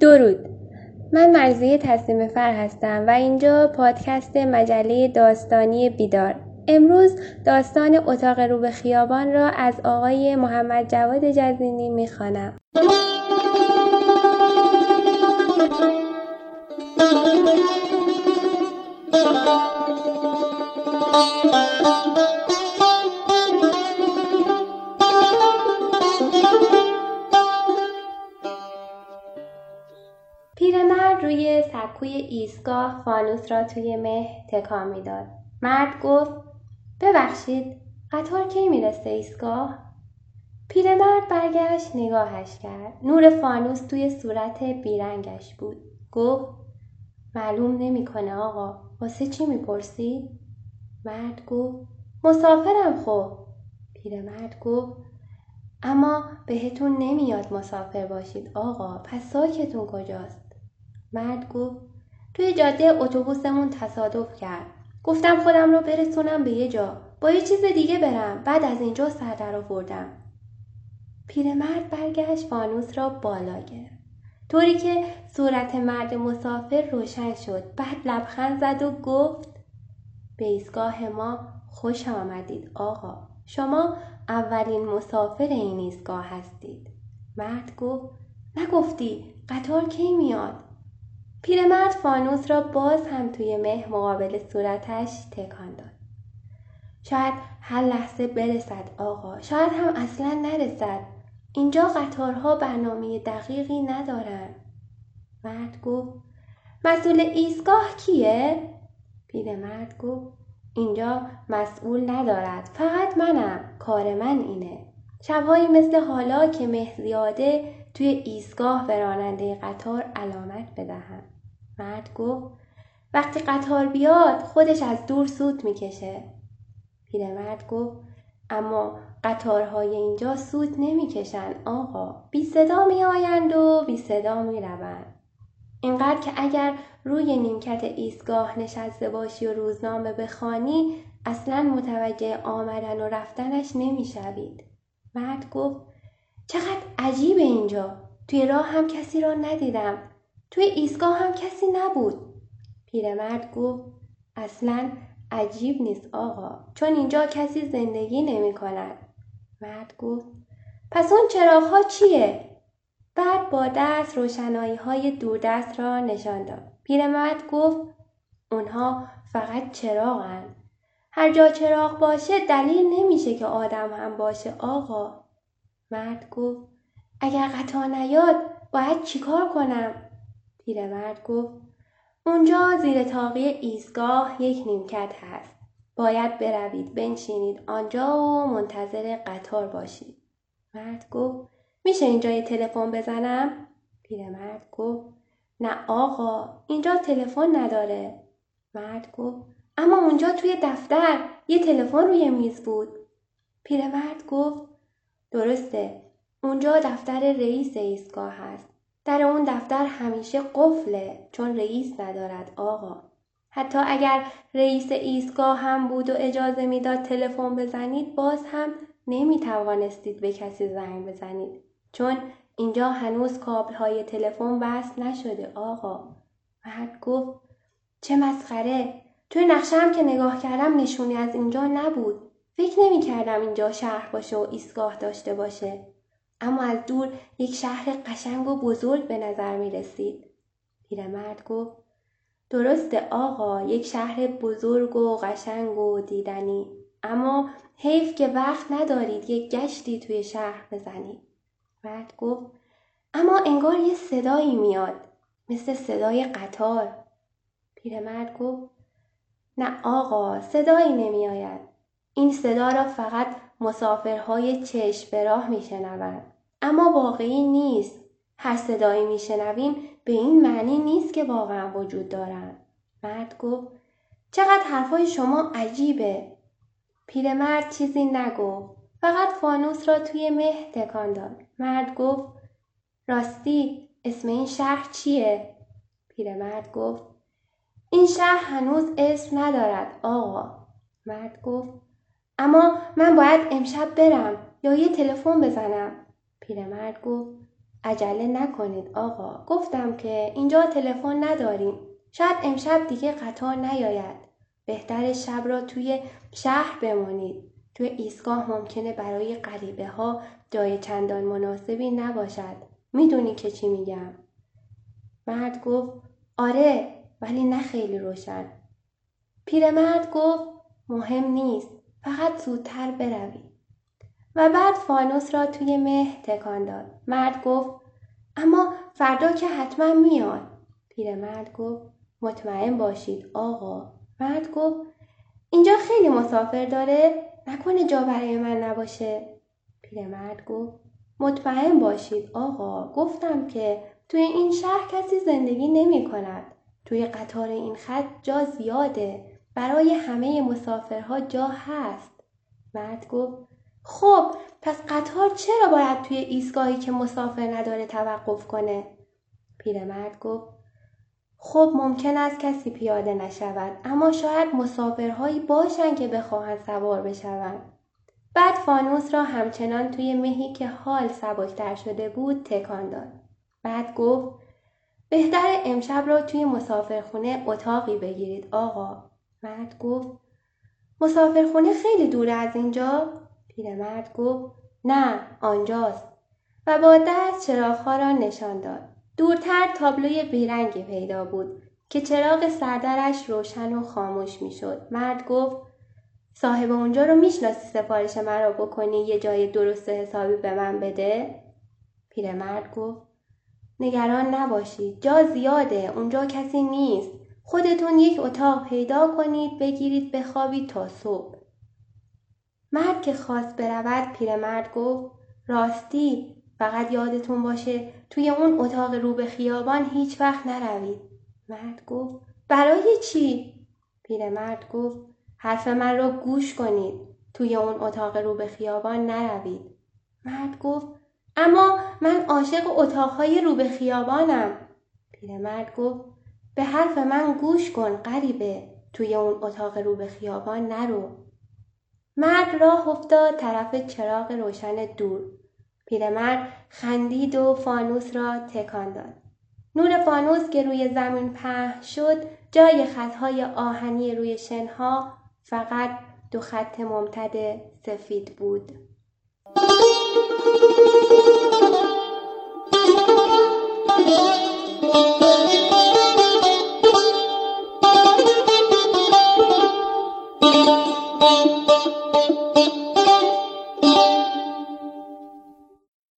درود. من مرزی تصمیم فر هستم و اینجا پادکست مجله داستانی بیدار. امروز داستان اتاق رو به خیابان را از آقای محمد جواد جزینی می‌خوانم. پیرمرد روی سکوی ایستگاه فانوس را توی مه تکان می‌داد. مرد گفت ببخشید قطار کی می‌رسه ایستگاه؟ پیرمرد برگشت نگاهش کرد. نور فانوس توی صورت بیرنگش بود. گفت معلوم نمی‌کنه آقا واسه چی می‌پرسی مرد گفت مسافرم خب. پیرمرد گفت اما بهتون نمیاد مسافر باشید آقا پس ساکتون کجاست؟ مرد گفت توی جاده اتوبوسمون تصادف کرد. گفتم خودم رو برسونم به یه جا. با یه چیز دیگه برم. بعد از اینجا سر در آوردم. پیرمرد برگشت فانوس را بالا گرفت. طوری که صورت مرد مسافر روشن شد. بعد لبخند زد و گفت به ایستگاه ما خوش آمدید آقا. شما اولین مسافر این ایستگاه هستید. مرد گفت نگفتی قطار کی میاد؟ پیرمرد فانوس را باز هم توی مه مقابل صورتش تکان داد. شاید هر لحظه برسد آقا شاید هم اصلا نرسد اینجا قطارها برنامه دقیقی ندارن مرد گفت مسئول ایستگاه کیه؟ پیرمرد گفت اینجا مسئول ندارد فقط منم کار من اینه شبهایی مثل حالا که مه زیاده توی ایستگاه به راننده قطار علامت بدهم مرد گفت وقتی قطار بیاد خودش از دور سود می‌کشه پیرمرد گفت اما قطارهای اینجا سود نمی‌کشن آقا بی صدا می آیند و بی صدا می روند. اینقدر که اگر روی نیمکت ایستگاه نشسته باشی و روزنامه بخوانی اصلا متوجه آمدن و رفتنش نمی‌شوید. مرد گفت چقدر عجیب اینجا. توی راه هم کسی را ندیدم. توی ایستگاه هم کسی نبود. پیرمرد گفت اصلا عجیب نیست آقا. چون اینجا کسی زندگی نمی کند. مرد گفت پس اون چراغ ها چیه؟ بعد با دست روشنایی های دوردست را نشان داد. پیرمرد گفت اونها فقط چراغن. هر جا چراغ باشه دلیل نمیشه که آدم هم باشه آقا. مرد گفت اگر قطار نیاد باید چیکار کنم؟ پیرمرد گفت اونجا زیر تاقی ایستگاه یک نیمکت هست. باید بروید بنشینید آنجا و منتظر قطار باشید. مرد گفت میشه اینجا یه تلفن بزنم؟ پیرمرد گفت نه آقا اینجا تلفن نداره. مرد گفت اما اونجا توی دفتر یه تلفن روی میز بود. پیرمرد گفت درسته. اونجا دفتر رئیس ایستگاه هست. در اون دفتر همیشه قفله چون رئیس ندارد آقا. حتی اگر رئیس ایستگاه هم بود و اجازه می‌داد تلفن بزنید باز هم نمی توانستید به کسی زنگ بزنید. چون اینجا هنوز کابل های تلفن وصل نشده آقا. مرد گفت چه مسخره. توی نقشه هم که نگاه کردم نشونی از اینجا نبود. فکر نمی کردم اینجا شهر باشه و ایستگاه داشته باشه اما از دور یک شهر قشنگ و بزرگ به نظر می رسید. پیرمرد گفت درسته آقا یک شهر بزرگ و قشنگ و دیدنی اما حیف که وقت ندارید یک گشتی توی شهر بزنید. مرد گفت اما انگار یه صدایی میاد مثل صدای قطار. پیرمرد گفت نه آقا صدایی نمیآید. این صدا را فقط مسافرهای چشم به راه میشنوند. اما واقعی نیست. هر صدایی میشنویم به این معنی نیست که واقعا وجود دارند. مرد گفت چقدر حرفای شما عجیبه. پیرمرد چیزی نگفت. فقط فانوس را توی مه تکان داد. مرد گفت راستی اسم این شهر چیه؟ پیرمرد گفت این شهر هنوز اسم ندارد آقا. مرد گفت اما من باید امشب برم یا یه تلفن بزنم. پیرمرد گفت عجله نکنید آقا. گفتم که اینجا تلفن نداریم. شاید امشب دیگه قطار نیاید. بهتر شب را توی شهر بمانید. توی ایستگاه ممکنه برای غریبه ها جای چندان مناسبی نباشد. می‌دونی که چی میگم. مرد گفت آره ولی نه خیلی روشن. پیرمرد گفت مهم نیست. فقط زودتر بروی. و بعد فانوس را توی مه تکان داد. مرد گفت اما فردا که حتما میاد. پیرمرد گفت مطمئن باشید آقا. مرد گفت اینجا خیلی مسافر داره نکنه جا برای من نباشه. پیرمرد گفت مطمئن باشید آقا. گفتم که توی این شهر کسی زندگی نمی کند. توی قطار این خط جا زیاده. برای همه مسافرها جا هست. مرد گفت خب پس قطار چرا باید توی ایستگاهی که مسافر نداره توقف کنه؟ پیرمرد گفت خب ممکن است کسی پیاده نشود اما شاید مسافرهایی باشن که بخواهند سوار بشوند. بعد فانوس را همچنان توی مهی که حال سبکتر شده بود تکان داد. بعد گفت بهتر امشب را توی مسافرخونه اتاقی بگیرید آقا. مرد گفت مسافرخونه خیلی دوره از اینجا؟ پیرمرد گفت نه آنجاست. و با دست چراغها را نشان داد. دورتر تابلوی بیرنگی پیدا بود که چراغ سردرش روشن و خاموش می‌شد. مرد گفت صاحب اونجا رو می‌شناسی سفارش مرا بکنی؟ یه جای درست حسابی به من بده؟ پیرمرد گفت نگران نباشید جا زیاده اونجا کسی نیست. خودتون یک اتاق پیدا کنید بگیرید بخوابید تا صبح. مرد که خواست برود پیرمرد گفت راستی فقط یادتون باشه توی اون اتاق رو به خیابان هیچ وقت نروید. مرد گفت برای چی؟ پیرمرد گفت حرف من را گوش کنید توی اون اتاق رو به خیابان نروید. مرد گفت اما من عاشق اتاقهای رو به خیابانم. پیرمرد گفت به حرف من گوش کن غریبه توی اون اتاق رو به خیابان نرو. مرد راه افتاد طرف چراغ روشن دور. پیرمرد خندید و فانوس را تکان داد. نور فانوس که روی زمین پهن شد جای خطهای آهنی روی شنها فقط دو خط ممتد سفید بود.